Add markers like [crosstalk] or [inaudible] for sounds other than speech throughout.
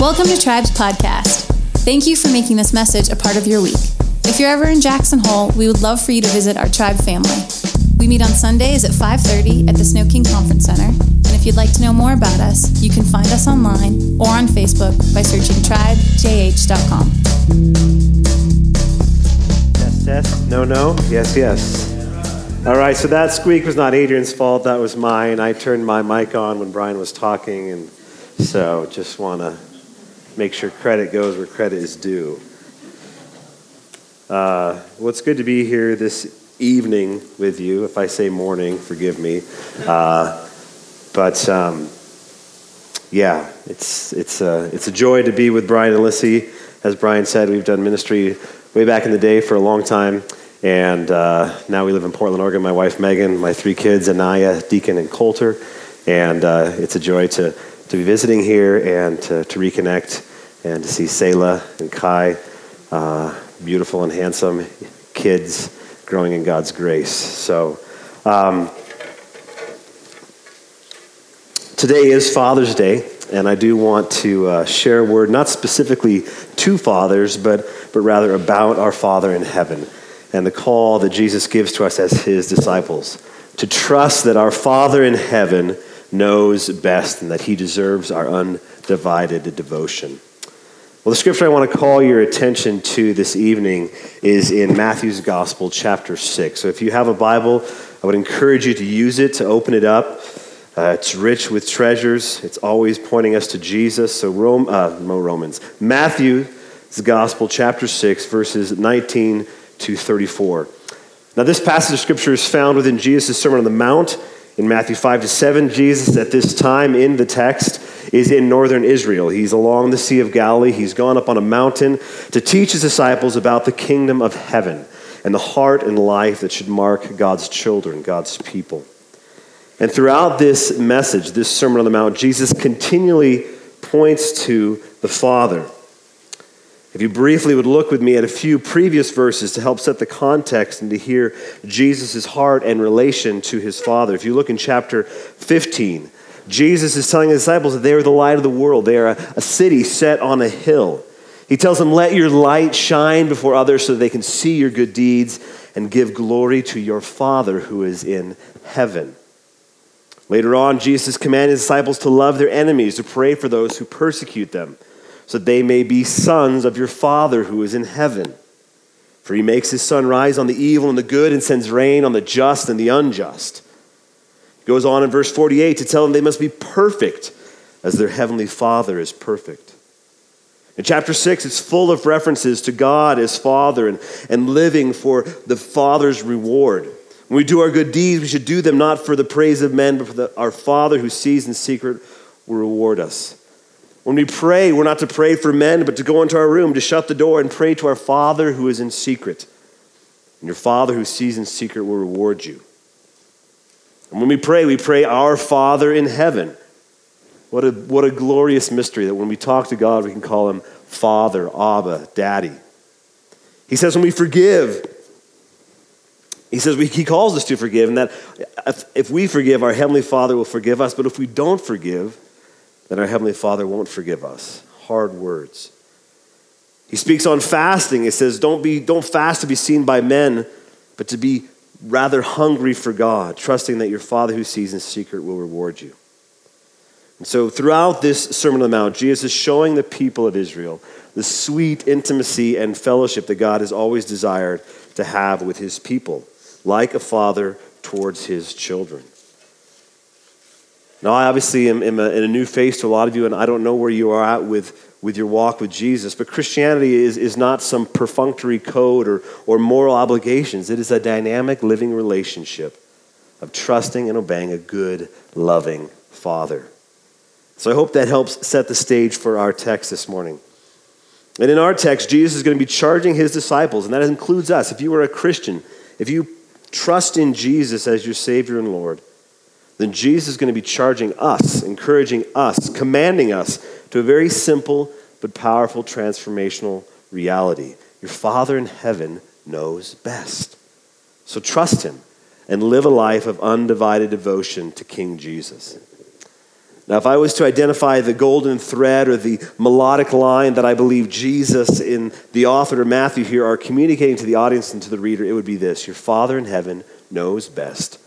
Welcome to Tribes Podcast. Thank you for making this message a part of your week. If you're ever in Jackson Hole, we would love for you to visit our tribe family. We meet on Sundays at 5:30 at the Snow King Conference Center. And if you'd like to know more about us, you can find us online or on Facebook by searching tribejh.com. Test, test. No, no. Yes, yes. All right, so that squeak was not Adrian's fault. That was mine. I turned my mic on when Brian was talking, and so just want to make sure credit goes where credit is due. Uh, well, it's good to be here this evening with you. If I say morning, forgive me. Uh, but um, yeah, it's, it's, a, it's a joy to be with Brian and Lissy. As Brian said, we've done ministry way back in the day for a long time. And uh, now we live in Portland, Oregon. My wife, Megan, my three kids, Anaya, Deacon, and Coulter. And uh, it's a joy to, to be visiting here and to, to reconnect and to see Selah and Kai, uh, beautiful and handsome kids growing in God's grace. So, um, today is Father's Day, and I do want to uh, share a word, not specifically to fathers, but, but rather about our Father in heaven and the call that Jesus gives to us as his disciples to trust that our Father in heaven knows best and that he deserves our undivided devotion. Well, the scripture I want to call your attention to this evening is in Matthew's Gospel, chapter 6. So if you have a Bible, I would encourage you to use it, to open it up. Uh, it's rich with treasures. It's always pointing us to Jesus. So, Rome, uh, no Romans. Matthew's Gospel, chapter 6, verses 19 to 34. Now, this passage of Scripture is found within Jesus' Sermon on the Mount in Matthew 5 to 7, Jesus at this time in the text is in northern Israel. He's along the Sea of Galilee. He's gone up on a mountain to teach his disciples about the kingdom of heaven and the heart and life that should mark God's children, God's people. And throughout this message, this Sermon on the Mount, Jesus continually points to the Father. If you briefly would look with me at a few previous verses to help set the context and to hear Jesus' heart and relation to his Father. If you look in chapter 15, Jesus is telling the disciples that they are the light of the world. They are a, a city set on a hill. He tells them, Let your light shine before others so that they can see your good deeds and give glory to your Father who is in heaven. Later on, Jesus commanded his disciples to love their enemies, to pray for those who persecute them so that they may be sons of your Father who is in heaven. For he makes his sun rise on the evil and the good and sends rain on the just and the unjust. Goes on in verse 48 to tell them they must be perfect as their heavenly Father is perfect. In chapter 6, it's full of references to God as Father and, and living for the Father's reward. When we do our good deeds, we should do them not for the praise of men, but for the, our Father who sees in secret will reward us. When we pray, we're not to pray for men, but to go into our room, to shut the door and pray to our Father who is in secret. And your Father who sees in secret will reward you. And when we pray, we pray, Our Father in heaven. What a, what a glorious mystery that when we talk to God, we can call him Father, Abba, Daddy. He says, when we forgive, he says we, he calls us to forgive, and that if, if we forgive, our Heavenly Father will forgive us. But if we don't forgive, then our Heavenly Father won't forgive us. Hard words. He speaks on fasting. He says, don't, be, don't fast to be seen by men, but to be rather hungry for God, trusting that your Father who sees in secret will reward you. And so, throughout this Sermon on the Mount, Jesus is showing the people of Israel the sweet intimacy and fellowship that God has always desired to have with his people, like a father towards his children. Now, I obviously am, am a, in a new face to a lot of you, and I don't know where you are at with, with your walk with Jesus, but Christianity is, is not some perfunctory code or, or moral obligations. It is a dynamic living relationship of trusting and obeying a good, loving Father. So I hope that helps set the stage for our text this morning. And in our text, Jesus is going to be charging his disciples, and that includes us. If you are a Christian, if you trust in Jesus as your Savior and Lord, then Jesus is going to be charging us, encouraging us, commanding us to a very simple but powerful transformational reality. Your Father in heaven knows best. So trust Him and live a life of undivided devotion to King Jesus. Now, if I was to identify the golden thread or the melodic line that I believe Jesus in the author Matthew here are communicating to the audience and to the reader, it would be this Your Father in heaven knows best.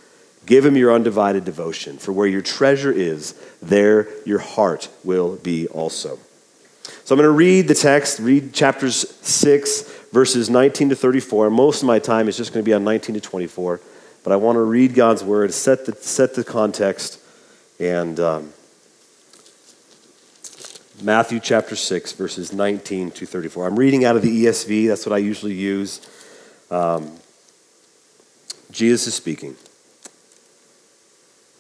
Give him your undivided devotion, for where your treasure is, there your heart will be also. So I'm going to read the text, read chapters 6, verses 19 to 34. Most of my time is just going to be on 19 to 24, but I want to read God's word, set the, set the context, and. Um, Matthew chapter 6, verses 19 to 34. I'm reading out of the ESV, that's what I usually use. Um, Jesus is speaking.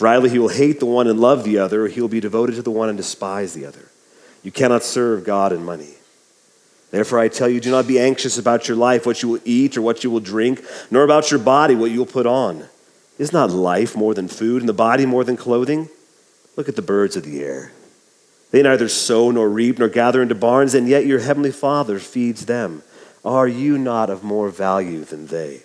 For either he will hate the one and love the other, or he will be devoted to the one and despise the other. You cannot serve God and money. Therefore, I tell you, do not be anxious about your life, what you will eat or what you will drink, nor about your body, what you will put on. Is not life more than food, and the body more than clothing? Look at the birds of the air. They neither sow nor reap nor gather into barns, and yet your heavenly Father feeds them. Are you not of more value than they?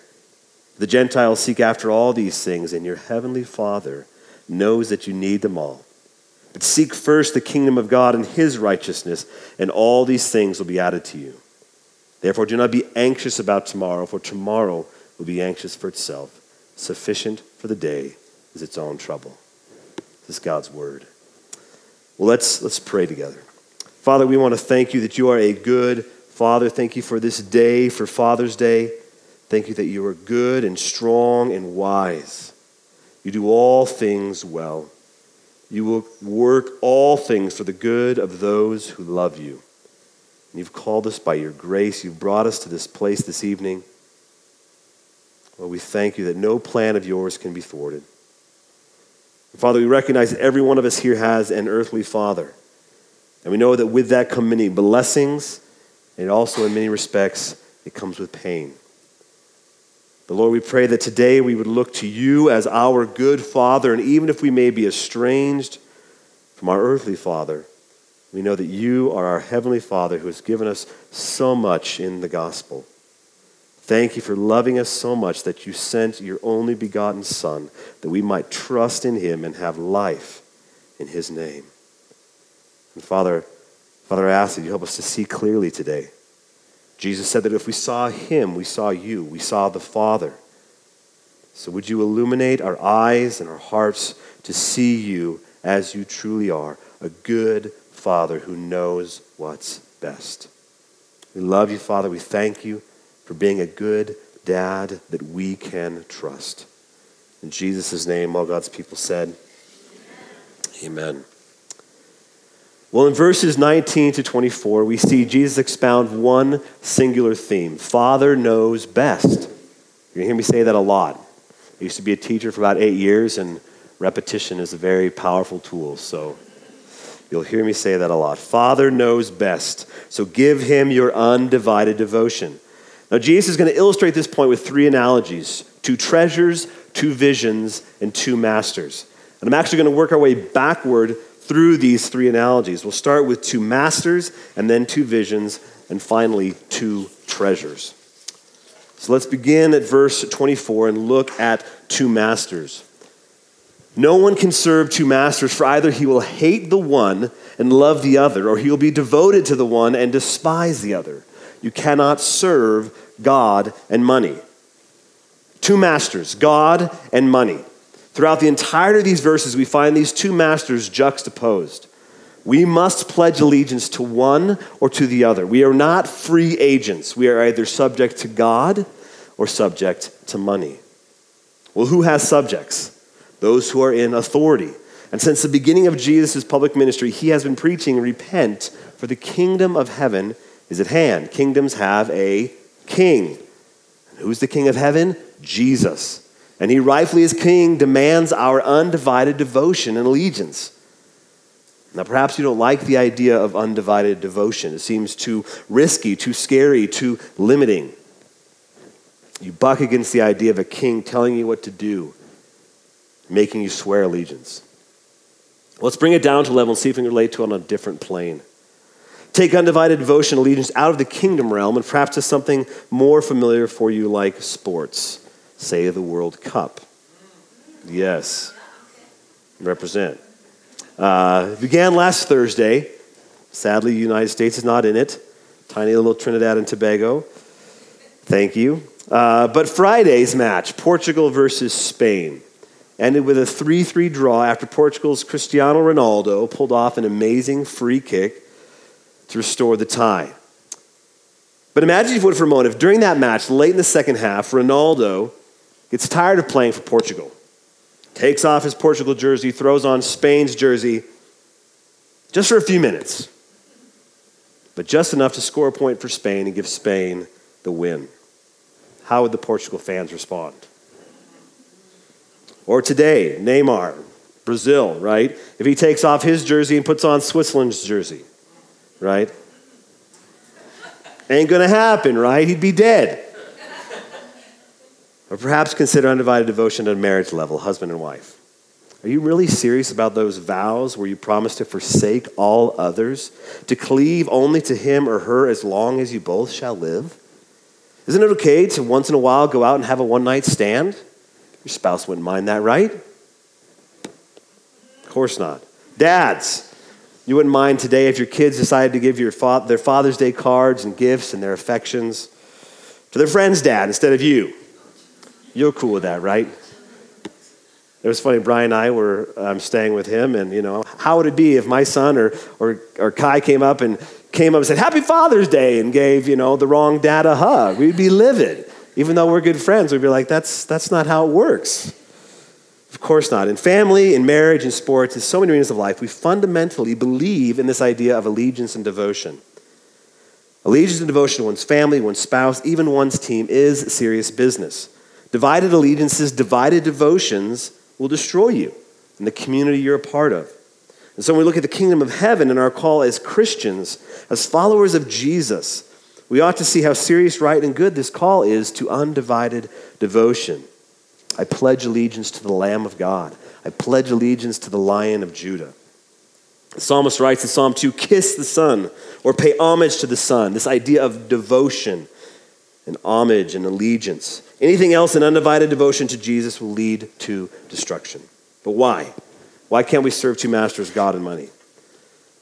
The Gentiles seek after all these things, and your heavenly Father knows that you need them all. But seek first the kingdom of God and his righteousness, and all these things will be added to you. Therefore, do not be anxious about tomorrow, for tomorrow will be anxious for itself. Sufficient for the day is its own trouble. This is God's word. Well, let's, let's pray together. Father, we want to thank you that you are a good Father. Thank you for this day, for Father's Day. Thank you that you are good and strong and wise. You do all things well. You will work all things for the good of those who love you. And you've called us by your grace. You've brought us to this place this evening. Lord, we thank you that no plan of yours can be thwarted. Father, we recognize that every one of us here has an earthly father. And we know that with that come many blessings, and also in many respects, it comes with pain. But Lord, we pray that today we would look to you as our good father, and even if we may be estranged from our earthly father, we know that you are our heavenly father who has given us so much in the gospel. Thank you for loving us so much that you sent your only begotten Son, that we might trust in him and have life in his name. And Father, Father, I ask that you help us to see clearly today. Jesus said that if we saw him, we saw you, we saw the Father. So would you illuminate our eyes and our hearts to see you as you truly are, a good Father who knows what's best. We love you, Father. We thank you for being a good dad that we can trust. In Jesus' name, all God's people said, Amen. Well, in verses 19 to 24, we see Jesus expound one singular theme Father knows best. You're going to hear me say that a lot. I used to be a teacher for about eight years, and repetition is a very powerful tool. So you'll hear me say that a lot. Father knows best, so give him your undivided devotion. Now, Jesus is going to illustrate this point with three analogies two treasures, two visions, and two masters. And I'm actually going to work our way backward through these three analogies. We'll start with two masters, and then two visions, and finally, two treasures. So let's begin at verse 24 and look at two masters. No one can serve two masters, for either he will hate the one and love the other, or he will be devoted to the one and despise the other. You cannot serve God and money. Two masters, God and money. Throughout the entirety of these verses, we find these two masters juxtaposed. We must pledge allegiance to one or to the other. We are not free agents. We are either subject to God or subject to money. Well, who has subjects? Those who are in authority. And since the beginning of Jesus' public ministry, he has been preaching, Repent, for the kingdom of heaven is at hand. Kingdoms have a king. And who's the king of heaven? Jesus. And he, rightfully as king, demands our undivided devotion and allegiance. Now, perhaps you don't like the idea of undivided devotion. It seems too risky, too scary, too limiting. You buck against the idea of a king telling you what to do, making you swear allegiance. Let's bring it down to level and see if we can relate to it on a different plane. Take undivided devotion, allegiance out of the kingdom realm and perhaps to something more familiar for you like sports, say the World Cup. Yes, represent. Uh, began last Thursday. Sadly, the United States is not in it. Tiny little Trinidad and Tobago. Thank you. Uh, but Friday's match, Portugal versus Spain, ended with a 3 3 draw after Portugal's Cristiano Ronaldo pulled off an amazing free kick to restore the tie. But imagine if you would for a moment, if during that match, late in the second half, Ronaldo gets tired of playing for Portugal, takes off his Portugal jersey, throws on Spain's jersey, just for a few minutes, but just enough to score a point for Spain and give Spain the win. How would the Portugal fans respond? Or today, Neymar, Brazil, right? If he takes off his jersey and puts on Switzerland's jersey, right? Ain't gonna happen, right? He'd be dead. Or perhaps consider undivided devotion at a marriage level, husband and wife. Are you really serious about those vows where you promise to forsake all others, to cleave only to him or her as long as you both shall live? Isn't it okay to once in a while go out and have a one night stand? Your spouse wouldn't mind that, right? Of course not. Dads, you wouldn't mind today if your kids decided to give your fa- their Father's Day cards and gifts and their affections to their friend's dad instead of you. You're cool with that, right? It was funny, Brian and I were um, staying with him, and, you know, how would it be if my son or, or, or Kai came up and came up and said, Happy Father's Day, and gave, you know, the wrong dad a hug? We'd be livid. Even though we're good friends, we'd be like, That's, that's not how it works. Of course not. In family, in marriage, in sports, in so many arenas of life, we fundamentally believe in this idea of allegiance and devotion. Allegiance and devotion to one's family, one's spouse, even one's team is serious business. Divided allegiances, divided devotions will destroy you and the community you're a part of. And so when we look at the kingdom of heaven and our call as Christians, as followers of Jesus, we ought to see how serious, right, and good this call is to undivided devotion. I pledge allegiance to the Lamb of God. I pledge allegiance to the Lion of Judah. The psalmist writes in Psalm 2 kiss the Son or pay homage to the Son. This idea of devotion and homage and allegiance. Anything else in undivided devotion to Jesus will lead to destruction. But why? Why can't we serve two masters, God and money?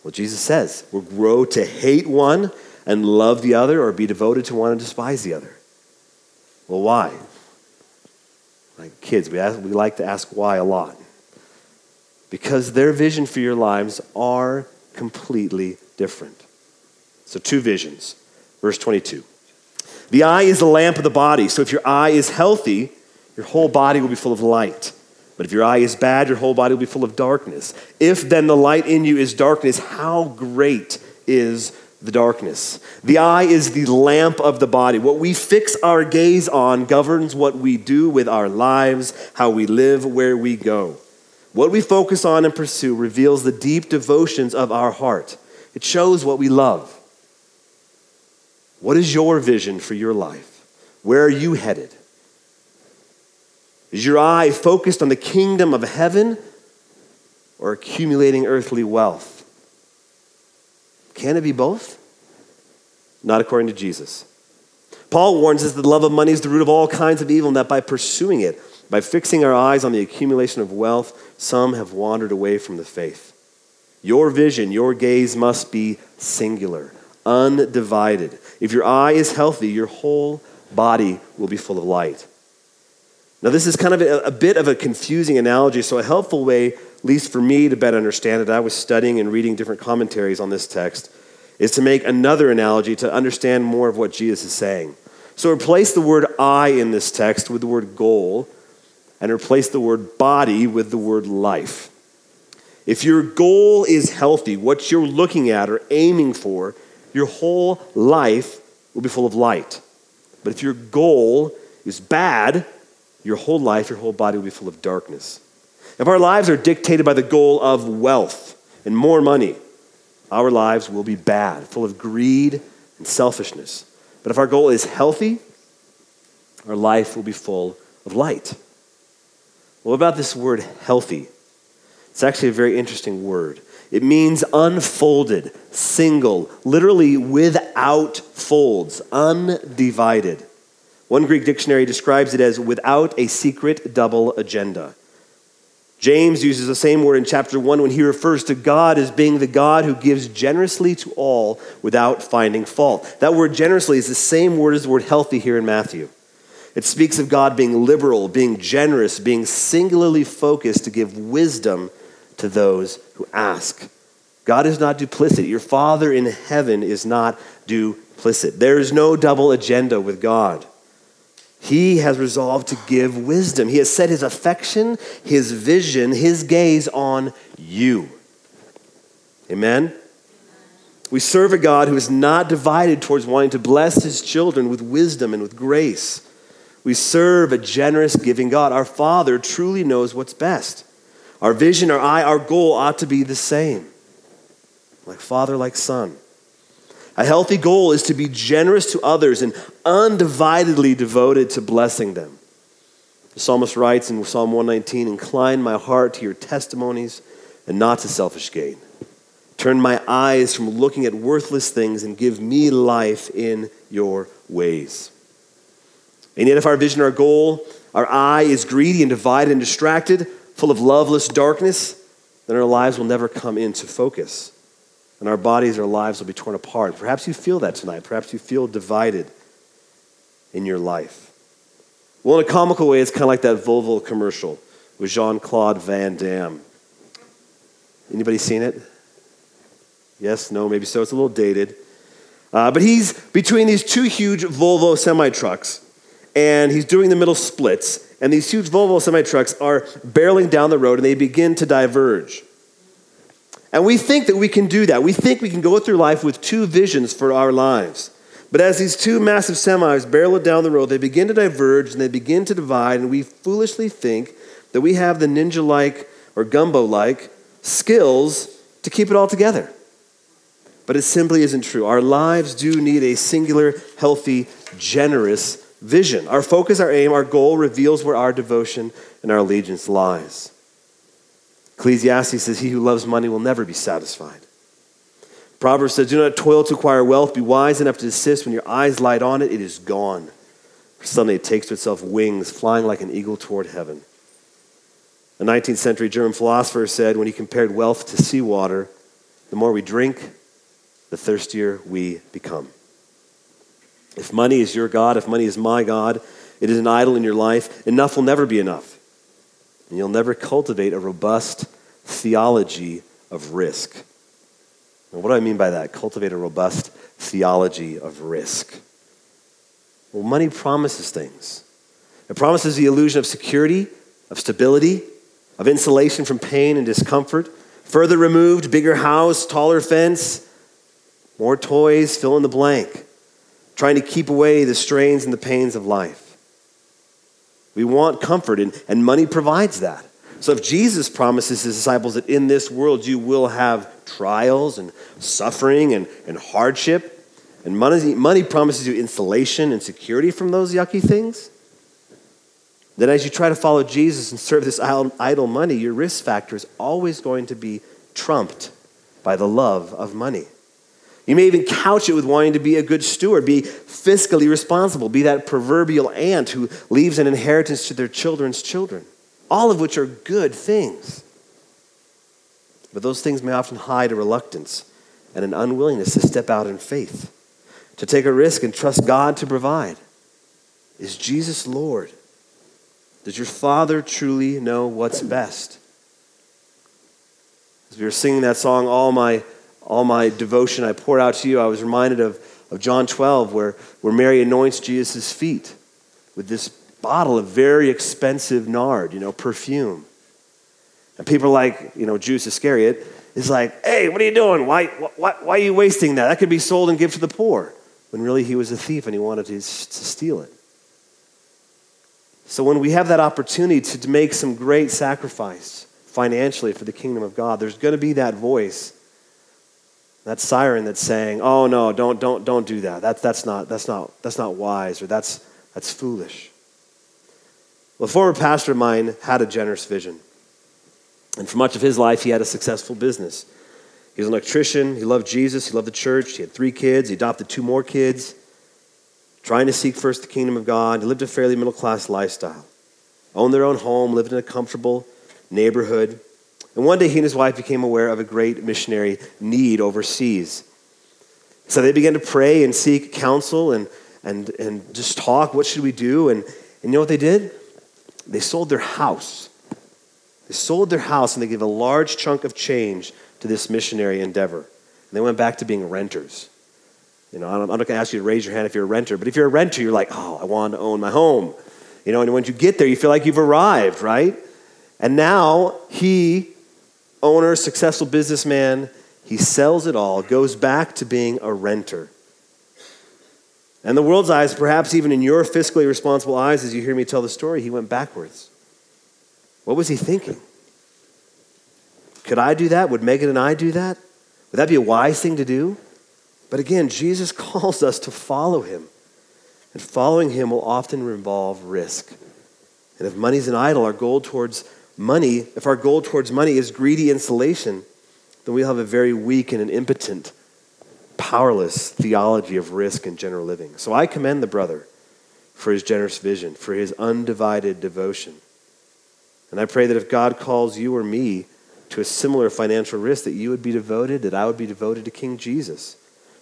Well, Jesus says we'll grow to hate one and love the other, or be devoted to one and despise the other. Well, why? Like kids, we, ask, we like to ask why a lot. Because their vision for your lives are completely different. So, two visions. Verse 22. The eye is the lamp of the body. So if your eye is healthy, your whole body will be full of light. But if your eye is bad, your whole body will be full of darkness. If then the light in you is darkness, how great is the darkness? The eye is the lamp of the body. What we fix our gaze on governs what we do with our lives, how we live, where we go. What we focus on and pursue reveals the deep devotions of our heart. It shows what we love. What is your vision for your life? Where are you headed? Is your eye focused on the kingdom of heaven or accumulating earthly wealth? Can it be both? Not according to Jesus. Paul warns us that the love of money is the root of all kinds of evil, and that by pursuing it, by fixing our eyes on the accumulation of wealth, some have wandered away from the faith. Your vision, your gaze must be singular undivided. If your eye is healthy, your whole body will be full of light. Now, this is kind of a, a, bit of a confusing analogy, so a helpful way at least for me to better understand it, I was studying and reading different commentaries on this text, is to make another analogy to understand more of what Jesus is saying. So replace the word I in this text with the word goal, and replace the word body with the word life. If your goal is healthy, what you're looking at or aiming for, your whole life will be full of light. But if your goal is bad, your whole life, your whole body will be full of darkness. If our lives are dictated by the goal of wealth and more money, our lives will be bad, full of greed and selfishness. But if our goal is healthy, our life will be full of light. What about this word healthy? It's actually a very interesting word. It means unfolded, single, literally without folds, undivided. One Greek dictionary describes it as without a secret double agenda. James uses the same word in chapter 1 when he refers to God as being the God who gives generously to all without finding fault. That word generously is the same word as the word healthy here in Matthew. It speaks of God being liberal, being generous, being singularly focused to give wisdom to those who ask. God is not duplicit. Your Father in heaven is not duplicit. There is no double agenda with God. He has resolved to give wisdom. He has set his affection, his vision, his gaze on you. Amen? We serve a God who is not divided towards wanting to bless his children with wisdom and with grace. We serve a generous, giving God. Our Father truly knows what's best. Our vision, our eye, our goal ought to be the same like Father, like Son. A healthy goal is to be generous to others and undividedly devoted to blessing them. The psalmist writes in Psalm 119 Incline my heart to your testimonies and not to selfish gain. Turn my eyes from looking at worthless things and give me life in your ways. And yet, if our vision, our goal, our eye is greedy and divided and distracted, full of loveless darkness, then our lives will never come into focus and our bodies, our lives will be torn apart. Perhaps you feel that tonight. Perhaps you feel divided in your life. Well, in a comical way, it's kind of like that Volvo commercial with Jean Claude Van Damme. Anybody seen it? Yes, no, maybe so. It's a little dated. Uh, but he's between these two huge Volvo semi trucks, and he's doing the middle splits. And these huge Volvo semi trucks are barreling down the road, and they begin to diverge. And we think that we can do that. We think we can go through life with two visions for our lives. But as these two massive semis barrel down the road, they begin to diverge and they begin to divide, and we foolishly think that we have the ninja like or Gumby like skills to keep it all together. But it simply isn't true. Our lives do need a singular, healthy, generous vision. Our focus, our aim, our goal reveals where our devotion and our allegiance lies. Ecclesiastes says, He who loves money will never be satisfied. Proverbs says, Do not toil to acquire wealth. Be wise enough to desist. When your eyes light on it, it is gone. For suddenly it takes to itself wings, flying like an eagle toward heaven. A 19th century German philosopher said, when he compared wealth to seawater, the more we drink, the thirstier we become. If money is your God, if money is my God, it is an idol in your life, enough will never be enough and you'll never cultivate a robust theology of risk. What do I mean by that? Cultivate a robust theology of risk. Well, money promises things. It promises the illusion of security, of stability, of insulation from pain and discomfort. Further removed, bigger house, taller fence, more toys, fill in the blank. Trying to keep away the strains and the pains of life. We want comfort, and, and money provides that. So if Jesus promises his disciples that in this world you will have trials and suffering and, and hardship, and money, money promises you insulation and security from those yucky things, then as you try to follow Jesus and serve this idol money, your risk factor is always going to be trumped by the love of money. You may even couch it with wanting to be a good steward, be fiscally responsible, be that proverbial aunt who leaves an inheritance to their children's children, all of which are good things. But those things may often hide a reluctance and an unwillingness to step out in faith, to take a risk and trust God to provide. Is Jesus Lord? Does your Father truly know what's best? As we were singing that song, All My, all my Devotion I Pour Out to You, I was reminded of, of John 12, where, where Mary anoints Jesus' feet with this bottle of very expensive nard, you know, perfume. And people like, you know, Judas Iscariot is like, hey, what are you doing? Why, why, why are you wasting that? That could be sold and give to the poor. When really he was a thief and he wanted to, to steal it. So when we have that opportunity to make some great sacrifice financially for the kingdom of God, there's going to be that voice, that siren that's saying, oh no, don't, don't, don't do that. that that's, not, that's, not, that's not wise or that's, that's foolish. Well, a former pastor of mine had a generous vision. And for much of his life, he had a successful business. He was an electrician. He loved Jesus. He loved the church. He had three kids. He adopted two more kids, trying to seek first the kingdom of God. He lived a fairly middle class lifestyle, owned their own home, lived in a comfortable neighborhood. And one day, he and his wife became aware of a great missionary need overseas. So they began to pray and seek counsel and, and, and just talk. What should we do? And, and you know what they did? They sold their house they sold their house and they gave a large chunk of change to this missionary endeavor. And they went back to being renters. You know, I'm not going to ask you to raise your hand if you're a renter, but if you're a renter, you're like, oh, I want to own my home. You know, and once you get there, you feel like you've arrived, right? And now he, owner, successful businessman, he sells it all, goes back to being a renter. And the world's eyes, perhaps even in your fiscally responsible eyes, as you hear me tell the story, he went backwards. What was he thinking? Could I do that? Would Megan and I do that? Would that be a wise thing to do? But again, Jesus [laughs] calls us to follow him. And following him will often involve risk. And if money's an idol, our goal towards money, if our goal towards money is greedy insulation, then we'll have a very weak and an impotent, powerless theology of risk and general living. So I commend the brother for his generous vision, for his undivided devotion. And I pray that if God calls you or me to a similar financial risk, that you would be devoted, that I would be devoted to King Jesus.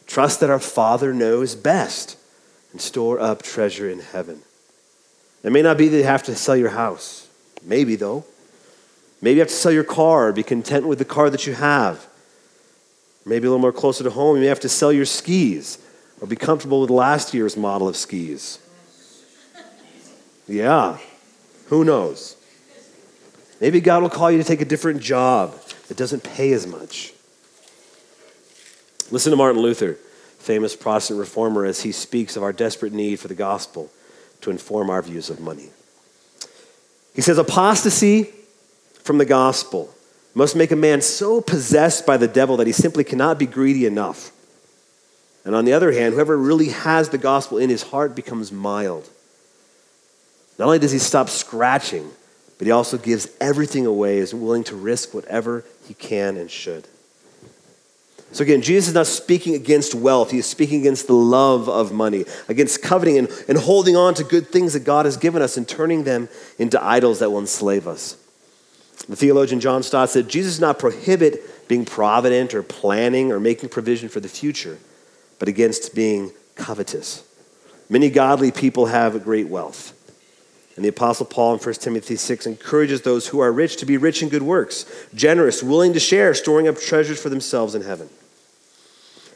Trust that our Father knows best and store up treasure in heaven. It may not be that you have to sell your house. Maybe, though. Maybe you have to sell your car be content with the car that you have. Maybe a little more closer to home, you may have to sell your skis or be comfortable with last year's model of skis. Yeah, who knows? Maybe God will call you to take a different job that doesn't pay as much. Listen to Martin Luther, famous Protestant reformer, as he speaks of our desperate need for the gospel to inform our views of money. He says, Apostasy from the gospel must make a man so possessed by the devil that he simply cannot be greedy enough. And on the other hand, whoever really has the gospel in his heart becomes mild. Not only does he stop scratching, but he also gives everything away, is willing to risk whatever he can and should. So again, Jesus is not speaking against wealth. He is speaking against the love of money, against coveting and, and holding on to good things that God has given us and turning them into idols that will enslave us. The theologian John Stott said Jesus does not prohibit being provident or planning or making provision for the future, but against being covetous. Many godly people have great wealth. And the Apostle Paul in 1 Timothy 6 encourages those who are rich to be rich in good works, generous, willing to share, storing up treasures for themselves in heaven.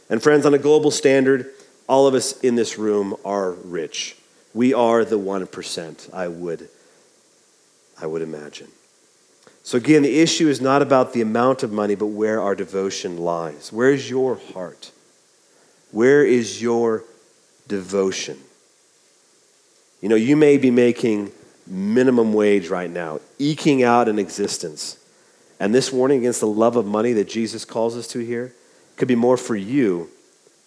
And friends, on a global standard, all of us in this room are rich. We are the 1%, I would, I would imagine. So again, the issue is not about the amount of money, but where our devotion lies. Where is your heart? Where is your devotion? You know, you may be making minimum wage right now, eking out an existence. And this warning against the love of money that Jesus calls us to here could be more for you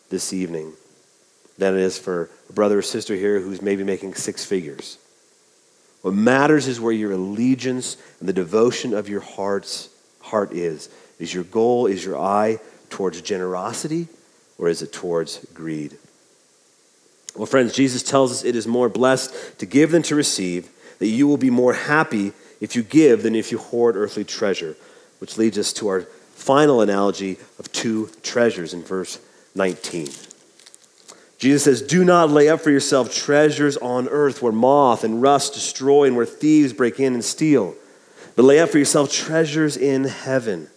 this evening than it is for a brother or sister here who's maybe making six figures. What matters is where your allegiance and the devotion of your heart's heart is. Is your goal, is your eye towards generosity, or is it towards greed? Well, friends, Jesus tells us it is more blessed to give than to receive, that you will be more happy if you give than if you hoard earthly treasure, which leads us to our final analogy of two treasures in verse 19. Jesus says, Do not lay up for yourself treasures on earth where moth and rust destroy and where thieves break in and steal, but lay up for yourself treasures in heaven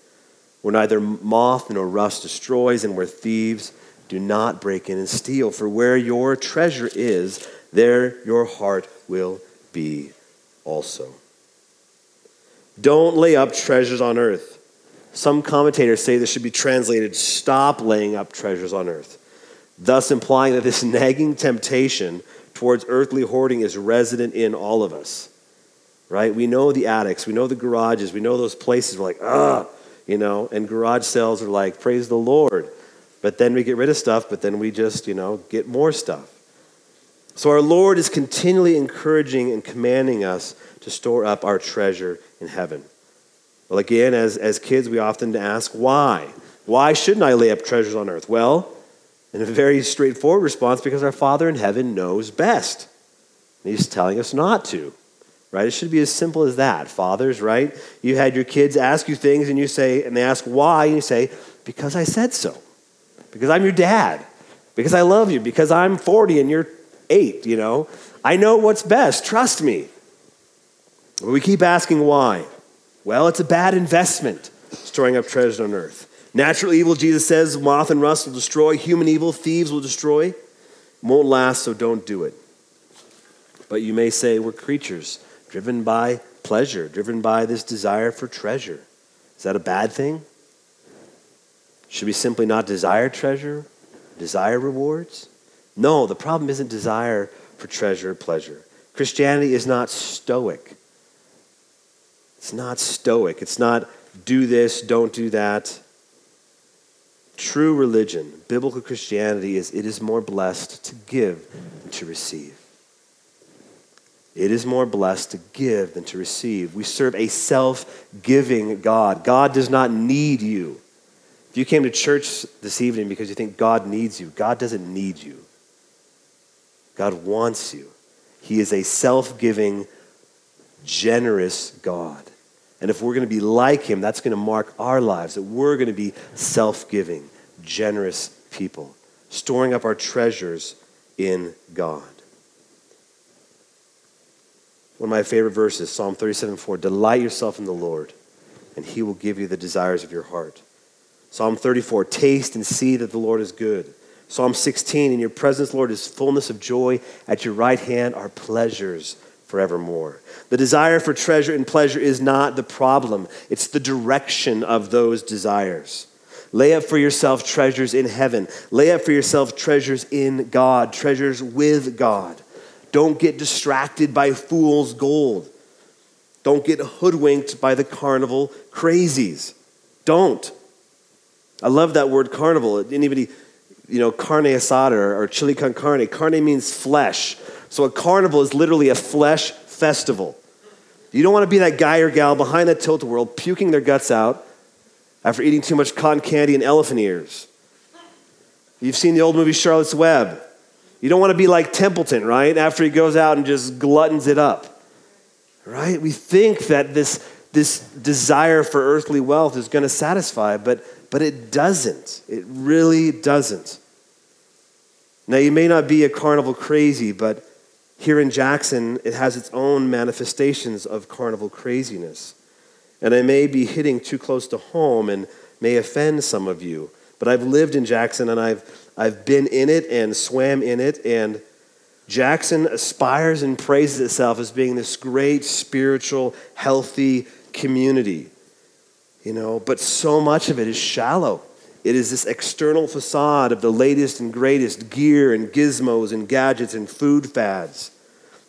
where neither moth nor rust destroys, and where thieves do not break in and steal. For where your treasure is, there your heart will be also. Don't lay up treasures on earth. Some commentators say this should be translated stop laying up treasures on earth, thus implying that this nagging temptation towards earthly hoarding is resident in all of us. Right? We know the attics, we know the garages, we know those places we're like, ah, you know, and garage sales are like, praise the Lord. But then we get rid of stuff, but then we just, you know, get more stuff. So our Lord is continually encouraging and commanding us to store up our treasure in heaven. Well, again, as, as kids, we often ask, why? Why shouldn't I lay up treasures on earth? Well, in a very straightforward response, because our Father in heaven knows best. He's telling us not to right? It should be as simple as that. Fathers, right? You had your kids ask you things and you say, and they ask why, and you say, because I said so. Because I'm your dad. Because I love you. Because I'm 40 and you're eight, you know? I know what's best. Trust me. But we keep asking why. Well, it's a bad investment, storing up treasures on earth. Natural evil, Jesus says, moth and rust will destroy. Human evil, thieves will destroy. won't last, so don't do it. But you may say, we're creatures driven by pleasure, driven by this desire for treasure. Is that a bad thing? Should we simply not desire treasure, desire rewards? No, the problem isn't desire for treasure or pleasure. Christianity is not stoic. It's not stoic. It's not do this, don't do that. True religion, biblical Christianity, is it is more blessed to give than to receive. It is more blessed to give than to receive. We serve a self giving God. God does not need you. If you came to church this evening because you think God needs you, God doesn't need you. God wants you. He is a self giving, generous God. And if we're going to be like Him, that's going to mark our lives, that we're going to be self giving, generous people, storing up our treasures in God. One of my favorite verses, Psalm 37 4. Delight yourself in the Lord, and he will give you the desires of your heart. Psalm 34, taste and see that the Lord is good. Psalm 16, in your presence, Lord, is fullness of joy. At your right hand are pleasures forevermore. The desire for treasure and pleasure is not the problem, it's the direction of those desires. Lay up for yourself treasures in heaven. Lay up for yourself treasures in God, treasures with God. Don't get distracted by fool's gold. Don't get hoodwinked by the carnival crazies. Don't. I love that word carnival. Anybody, you know, carne asada or, or chili con carne. Carne means flesh. So a carnival is literally a flesh festival. You don't want to be that guy or gal behind that Tilt-A-Whirl puking their guts out after eating too much cotton candy and elephant ears. You've seen the old movie Charlotte's Web. You don't want to be like Templeton, right? After he goes out and just gluttons it up, right? We think that this, this desire for earthly wealth is going to satisfy, but, but it doesn't. It really doesn't. Now, you may not be a carnival crazy, but here in Jackson, it has its own manifestations of carnival craziness. And I may be hitting too close to home and may offend some of you, but I've lived in Jackson and I've I've been in it and swam in it, and Jackson aspires and praises itself as being this great spiritual, healthy community. You know, but so much of it is shallow. It is this external facade of the latest and greatest gear and gizmos and gadgets and food fads.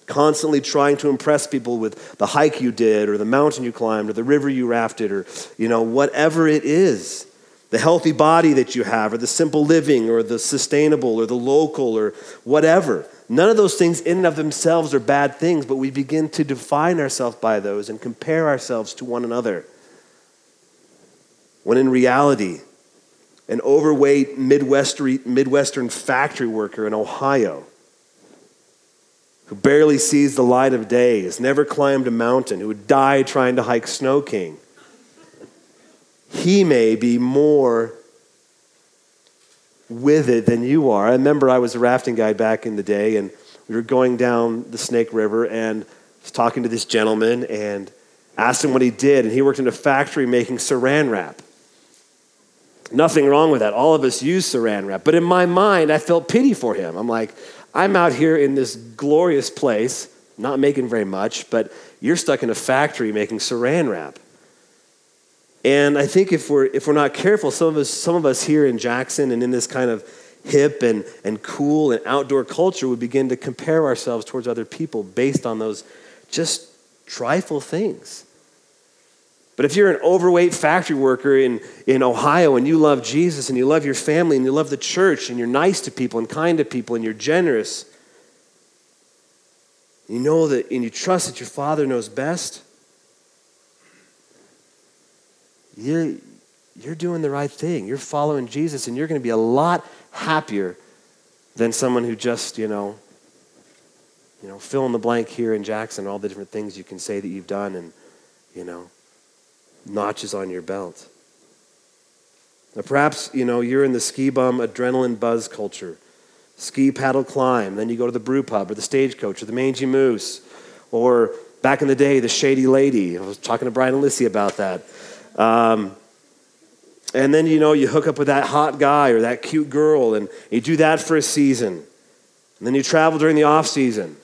Constantly trying to impress people with the hike you did or the mountain you climbed or the river you rafted or, you know, whatever it is the healthy body that you have, or the simple living, or the sustainable, or the local, or whatever. None of those things, in and of themselves, are bad things, but we begin to define ourselves by those and compare ourselves to one another. When in reality, an overweight Midwestern, Midwestern factory worker in Ohio who barely sees the light of day, has never climbed a mountain, who would die trying to hike Snow King he may be more with it than you are. I remember I was a rafting guide back in the day, and we were going down the Snake River, and I was talking to this gentleman and asked him what he did, and he worked in a factory making saran wrap. Nothing wrong with that. All of us use saran wrap. But in my mind, I felt pity for him. I'm like, I'm out here in this glorious place, not making very much, but you're stuck in a factory making saran wrap. And I think if we're, if we're not careful, some of, us, some of us here in Jackson and in this kind of hip and, and cool and outdoor culture would begin to compare ourselves towards other people based on those just trifle things. But if you're an overweight factory worker in, in Ohio and you love Jesus and you love your family and you love the church and you're nice to people and kind to people and you're generous, you know that and you trust that your Father knows best, you're, you're doing the right thing. You're following Jesus and you're going to be a lot happier than someone who just, you know, you know, fill in the blank here in Jackson, all the different things you can say that you've done and, you know, notches on your belt. Now, perhaps, you know, you're in the ski bum adrenaline buzz culture. Ski, paddle, climb. Then you go to the brew pub or the stagecoach or the mangy moose. Or back in the day, the shady lady. I was talking to Brian and Lissy about that. Um, and then, you know, you hook up with that hot guy or that cute girl, and you do that for a season. And then you travel during the off season,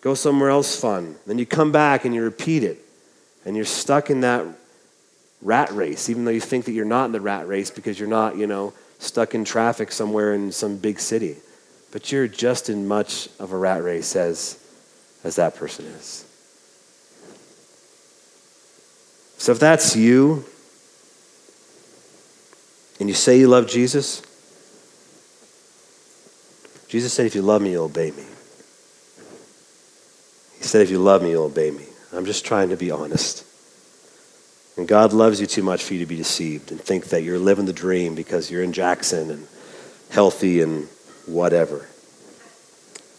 go somewhere else fun. Then you come back and you repeat it. And you're stuck in that rat race, even though you think that you're not in the rat race because you're not, you know, stuck in traffic somewhere in some big city. But you're just in much of a rat race as, as that person is. So if that's you, and you say you love Jesus, Jesus said, if you love me, you'll obey me. He said, if you love me, you'll obey me. I'm just trying to be honest. And God loves you too much for you to be deceived and think that you're living the dream because you're in Jackson and healthy and whatever.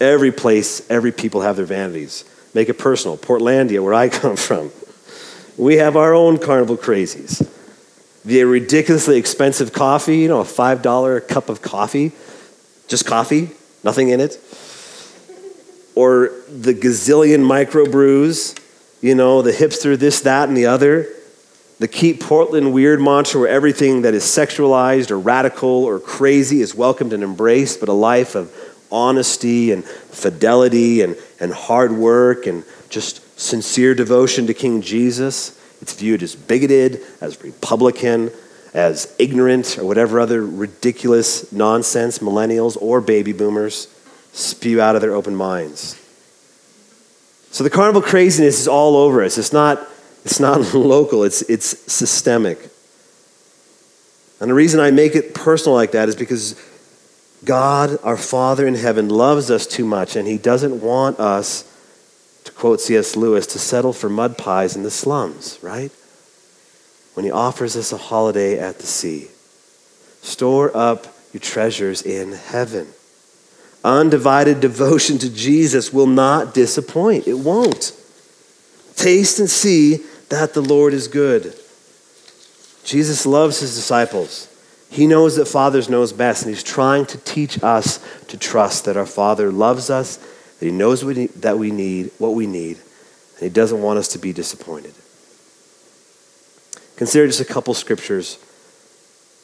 Every place, every people have their vanities. Make it personal. Portlandia, where I [laughs] come from, we have our own carnival crazies. The ridiculously expensive coffee, you know, a $5 cup of coffee, just coffee, nothing in it. Or the gazillion microbrews, you know, the hipster this, that, and the other the Keep Portland Weird mantra, where everything that is sexualized or radical or crazy is welcomed and embraced, but a life of honesty and fidelity and, and hard work and just sincere devotion to King Jesus, it's viewed as bigoted, as Republican, as ignorant, or whatever other ridiculous nonsense millennials or baby boomers spew out of their open minds. So the carnival craziness is all over us. It's not it's not [laughs] local, it's, it's systemic. And the reason I make it personal like that is because God, our Father in heaven, loves us too much, and He doesn't want us, to quote C.S. Lewis, to settle for mud pies in the slums, right? When He offers us a holiday at the sea. Store up your treasures in heaven. Undivided devotion to Jesus will not disappoint. It won't. Taste and see that the Lord is good. Jesus loves his disciples. He knows that fathers knows best, and he's trying to teach us to trust that our Father loves us, that he knows that we need what we need, and he doesn't want us to be disappointed. Consider just a couple scriptures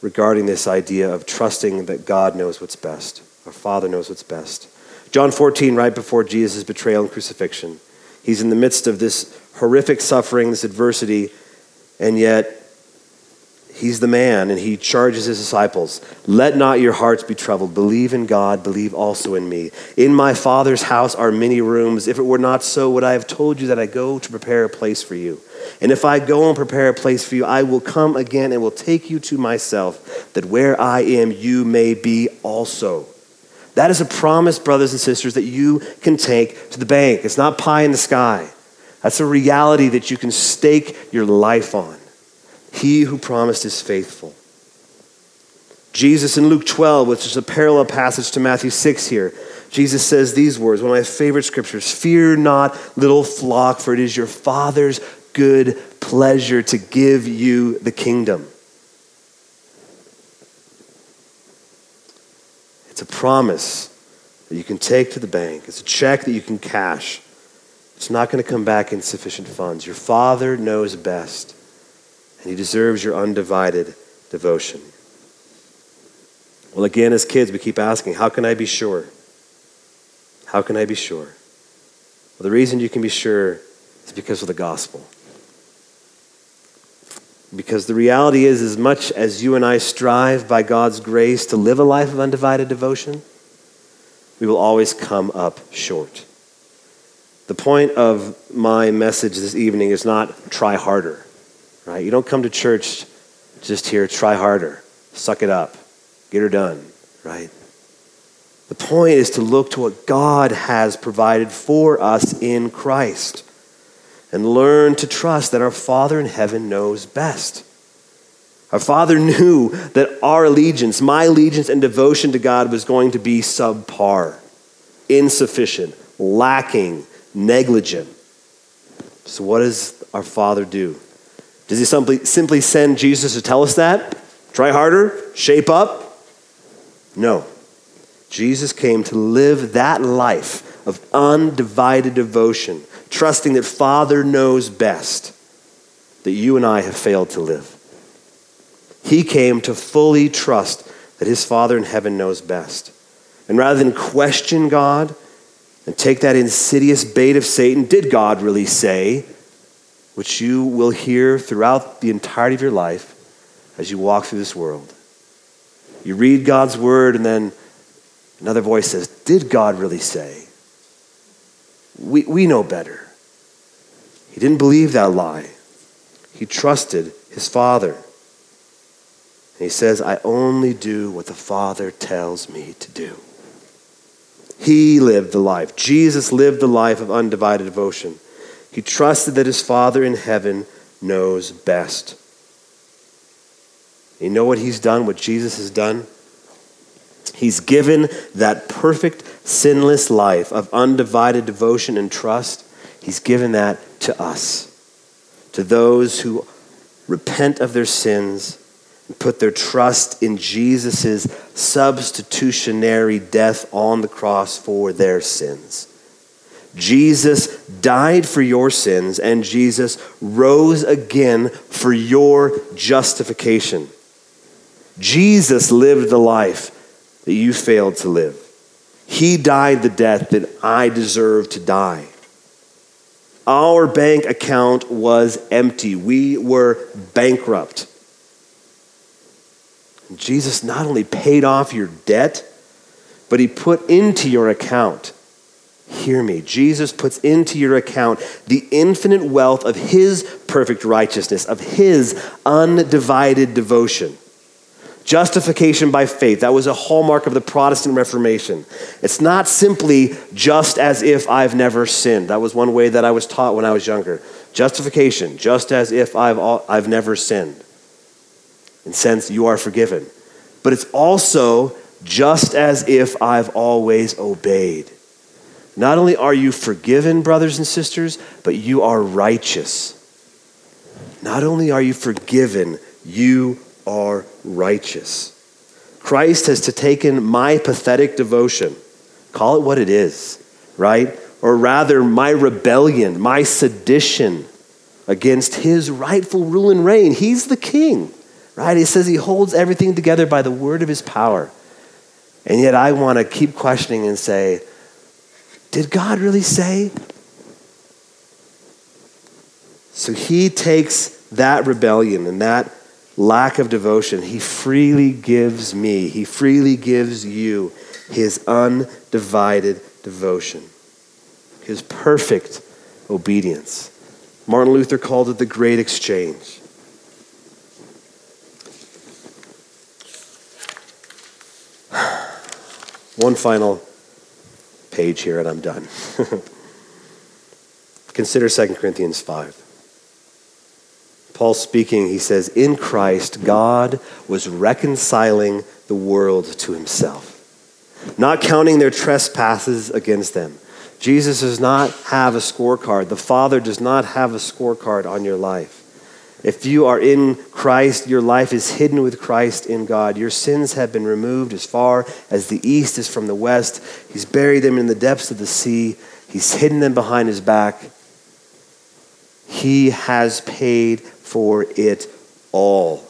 regarding this idea of trusting that God knows what's best. Our Father knows what's best. John 14, right before Jesus' betrayal and crucifixion, he's in the midst of this horrific suffering, this adversity, and yet he's the man and he charges his disciples let not your hearts be troubled. Believe in god believe also in me. In my father's house are many rooms. If it were not so would i have told you that i go to prepare a place for you? And if i go and prepare a place for you i will come again and will take you to myself that where i am you may be also that is a promise brothers and sisters that you can take to the bank it's not pie in the sky that's a reality that you can stake your life on. He who promised is faithful. Jesus in Luke 12, which is a parallel passage to Matthew 6 here, Jesus says these words, one of my favorite scriptures Fear not, little flock, for it is your Father's good pleasure to give you the kingdom. It's a promise that you can take to the bank, it's a check that you can cash. It's not going to come back in sufficient funds. Your Father knows best, and He deserves your undivided devotion. Well, again, as kids, we keep asking, how can I be sure? How can I be sure? Well, the reason you can be sure is because of the gospel. Because the reality is, as much as you and I strive by God's grace to live a life of undivided devotion, we will always come up short. The point of my message this evening is not try harder, right? You don't come to church just here, try harder, suck it up, get her done, right? The point is to look to what God has provided for us in Christ and learn to trust that our Father in heaven knows best. Our Father knew that our allegiance, my allegiance and devotion to God was going to be subpar, insufficient, lacking, negligent. So, what does our Father do? Does He simply, simply send Jesus to tell us that? Try harder? Shape up? No. Jesus came to live that life of undivided devotion, trusting that Father knows best, that you and I have failed to live. He came to fully trust that his Father in heaven knows best. And rather than question God and take that insidious bait of Satan, did God really say, which you will hear throughout the entirety of your life as you walk through this world? You read God's word, and then another voice says, Did God really say? We, we know better. He didn't believe that lie, he trusted his Father. And he says, I only do what the Father tells me to do. He lived the life. Jesus lived the life of undivided devotion. He trusted that his Father in heaven knows best. You know what he's done, what Jesus has done? He's given that perfect, sinless life of undivided devotion and trust. He's given that to us, to those who repent of their sins and put their trust in Jesus' substitutionary death on the cross for their sins. Jesus died for your sins, and Jesus rose again for your justification. Jesus lived the life that you failed to live. He died the death that I deserved to die. Our bank account was empty. We were bankrupt. Jesus not only paid off your debt, but he put into your account. Hear me. Jesus puts into your account the infinite wealth of his perfect righteousness, of his undivided devotion. Justification by faith. That was a hallmark of the Protestant Reformation. It's not simply just as if I've never sinned. That was one way that I was taught when I was younger. Justification, just as if I've, I've never sinned. In sense, you are forgiven. But it's also just as if I've always obeyed. Not only are you forgiven, brothers and sisters, but you are righteous. Not only are you forgiven, you are righteous. Christ has to taken my pathetic devotion, call it what it is, right? Or rather, my rebellion, my sedition against his rightful rule and reign. He's the king, right? He says he holds everything together by the word of his power. And yet I want to keep questioning and say, did God really say? So he takes that rebellion and that lack of devotion, he freely gives me, he freely gives you his undivided devotion, his perfect obedience. Martin Luther called it the great exchange. [sighs] One final page here and I'm done. [laughs] Consider 2 Corinthians 5. Paul speaking, he says, In Christ, God was reconciling the world to himself, not counting their trespasses against them. Jesus does not have a scorecard. The Father does not have a scorecard on your life. If you are in Christ, your life is hidden with Christ in God. Your sins have been removed as far as the east is from the west. He's buried them in the depths of the sea, He's hidden them behind His back. He has paid for it all.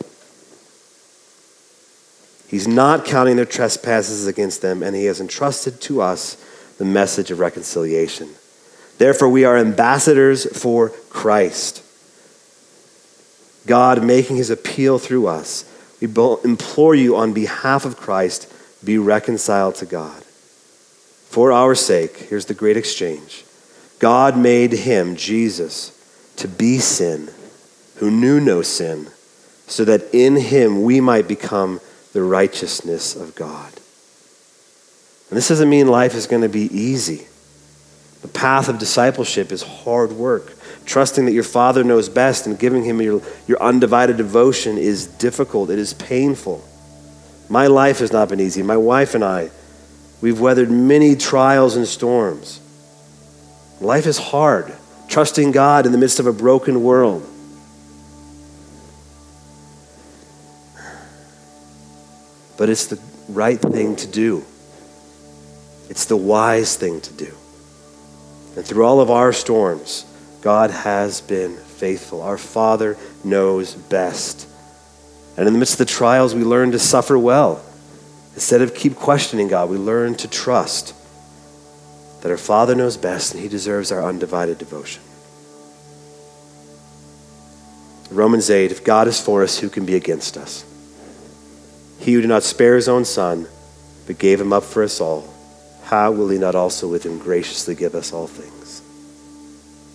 He's not counting their trespasses against them, and he has entrusted to us the message of reconciliation. Therefore, we are ambassadors for Christ. God making his appeal through us. We implore you on behalf of Christ, be reconciled to God. For our sake, here's the great exchange God made him, Jesus, to be sin, who knew no sin, so that in him we might become the righteousness of God. And this doesn't mean life is going to be easy. The path of discipleship is hard work. Trusting that your Father knows best and giving Him your, your undivided devotion is difficult, it is painful. My life has not been easy. My wife and I, we've weathered many trials and storms. Life is hard, trusting God in the midst of a broken world. But it's the right thing to do. It's the wise thing to do. And through all of our storms, God has been faithful. Our Father knows best. And in the midst of the trials, we learn to suffer well. Instead of keep questioning God, we learn to trust that our Father knows best and He deserves our undivided devotion. Romans 8 If God is for us, who can be against us? He who did not spare his own son, but gave him up for us all, how will he not also with him graciously give us all things?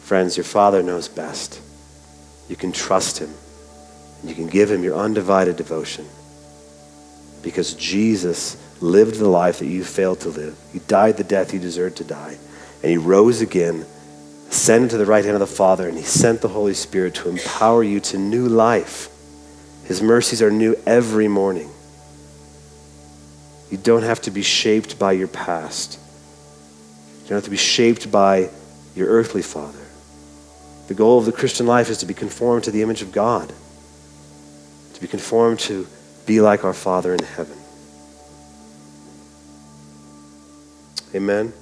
Friends, your Father knows best. You can trust him, and you can give him your undivided devotion because Jesus lived the life that you failed to live. He died the death you deserved to die, and he rose again, ascended to the right hand of the Father, and he sent the Holy Spirit to empower you to new life. His mercies are new every morning. You don't have to be shaped by your past. You don't have to be shaped by your earthly father. The goal of the Christian life is to be conformed to the image of God, to be conformed to be like our Father in heaven. Amen.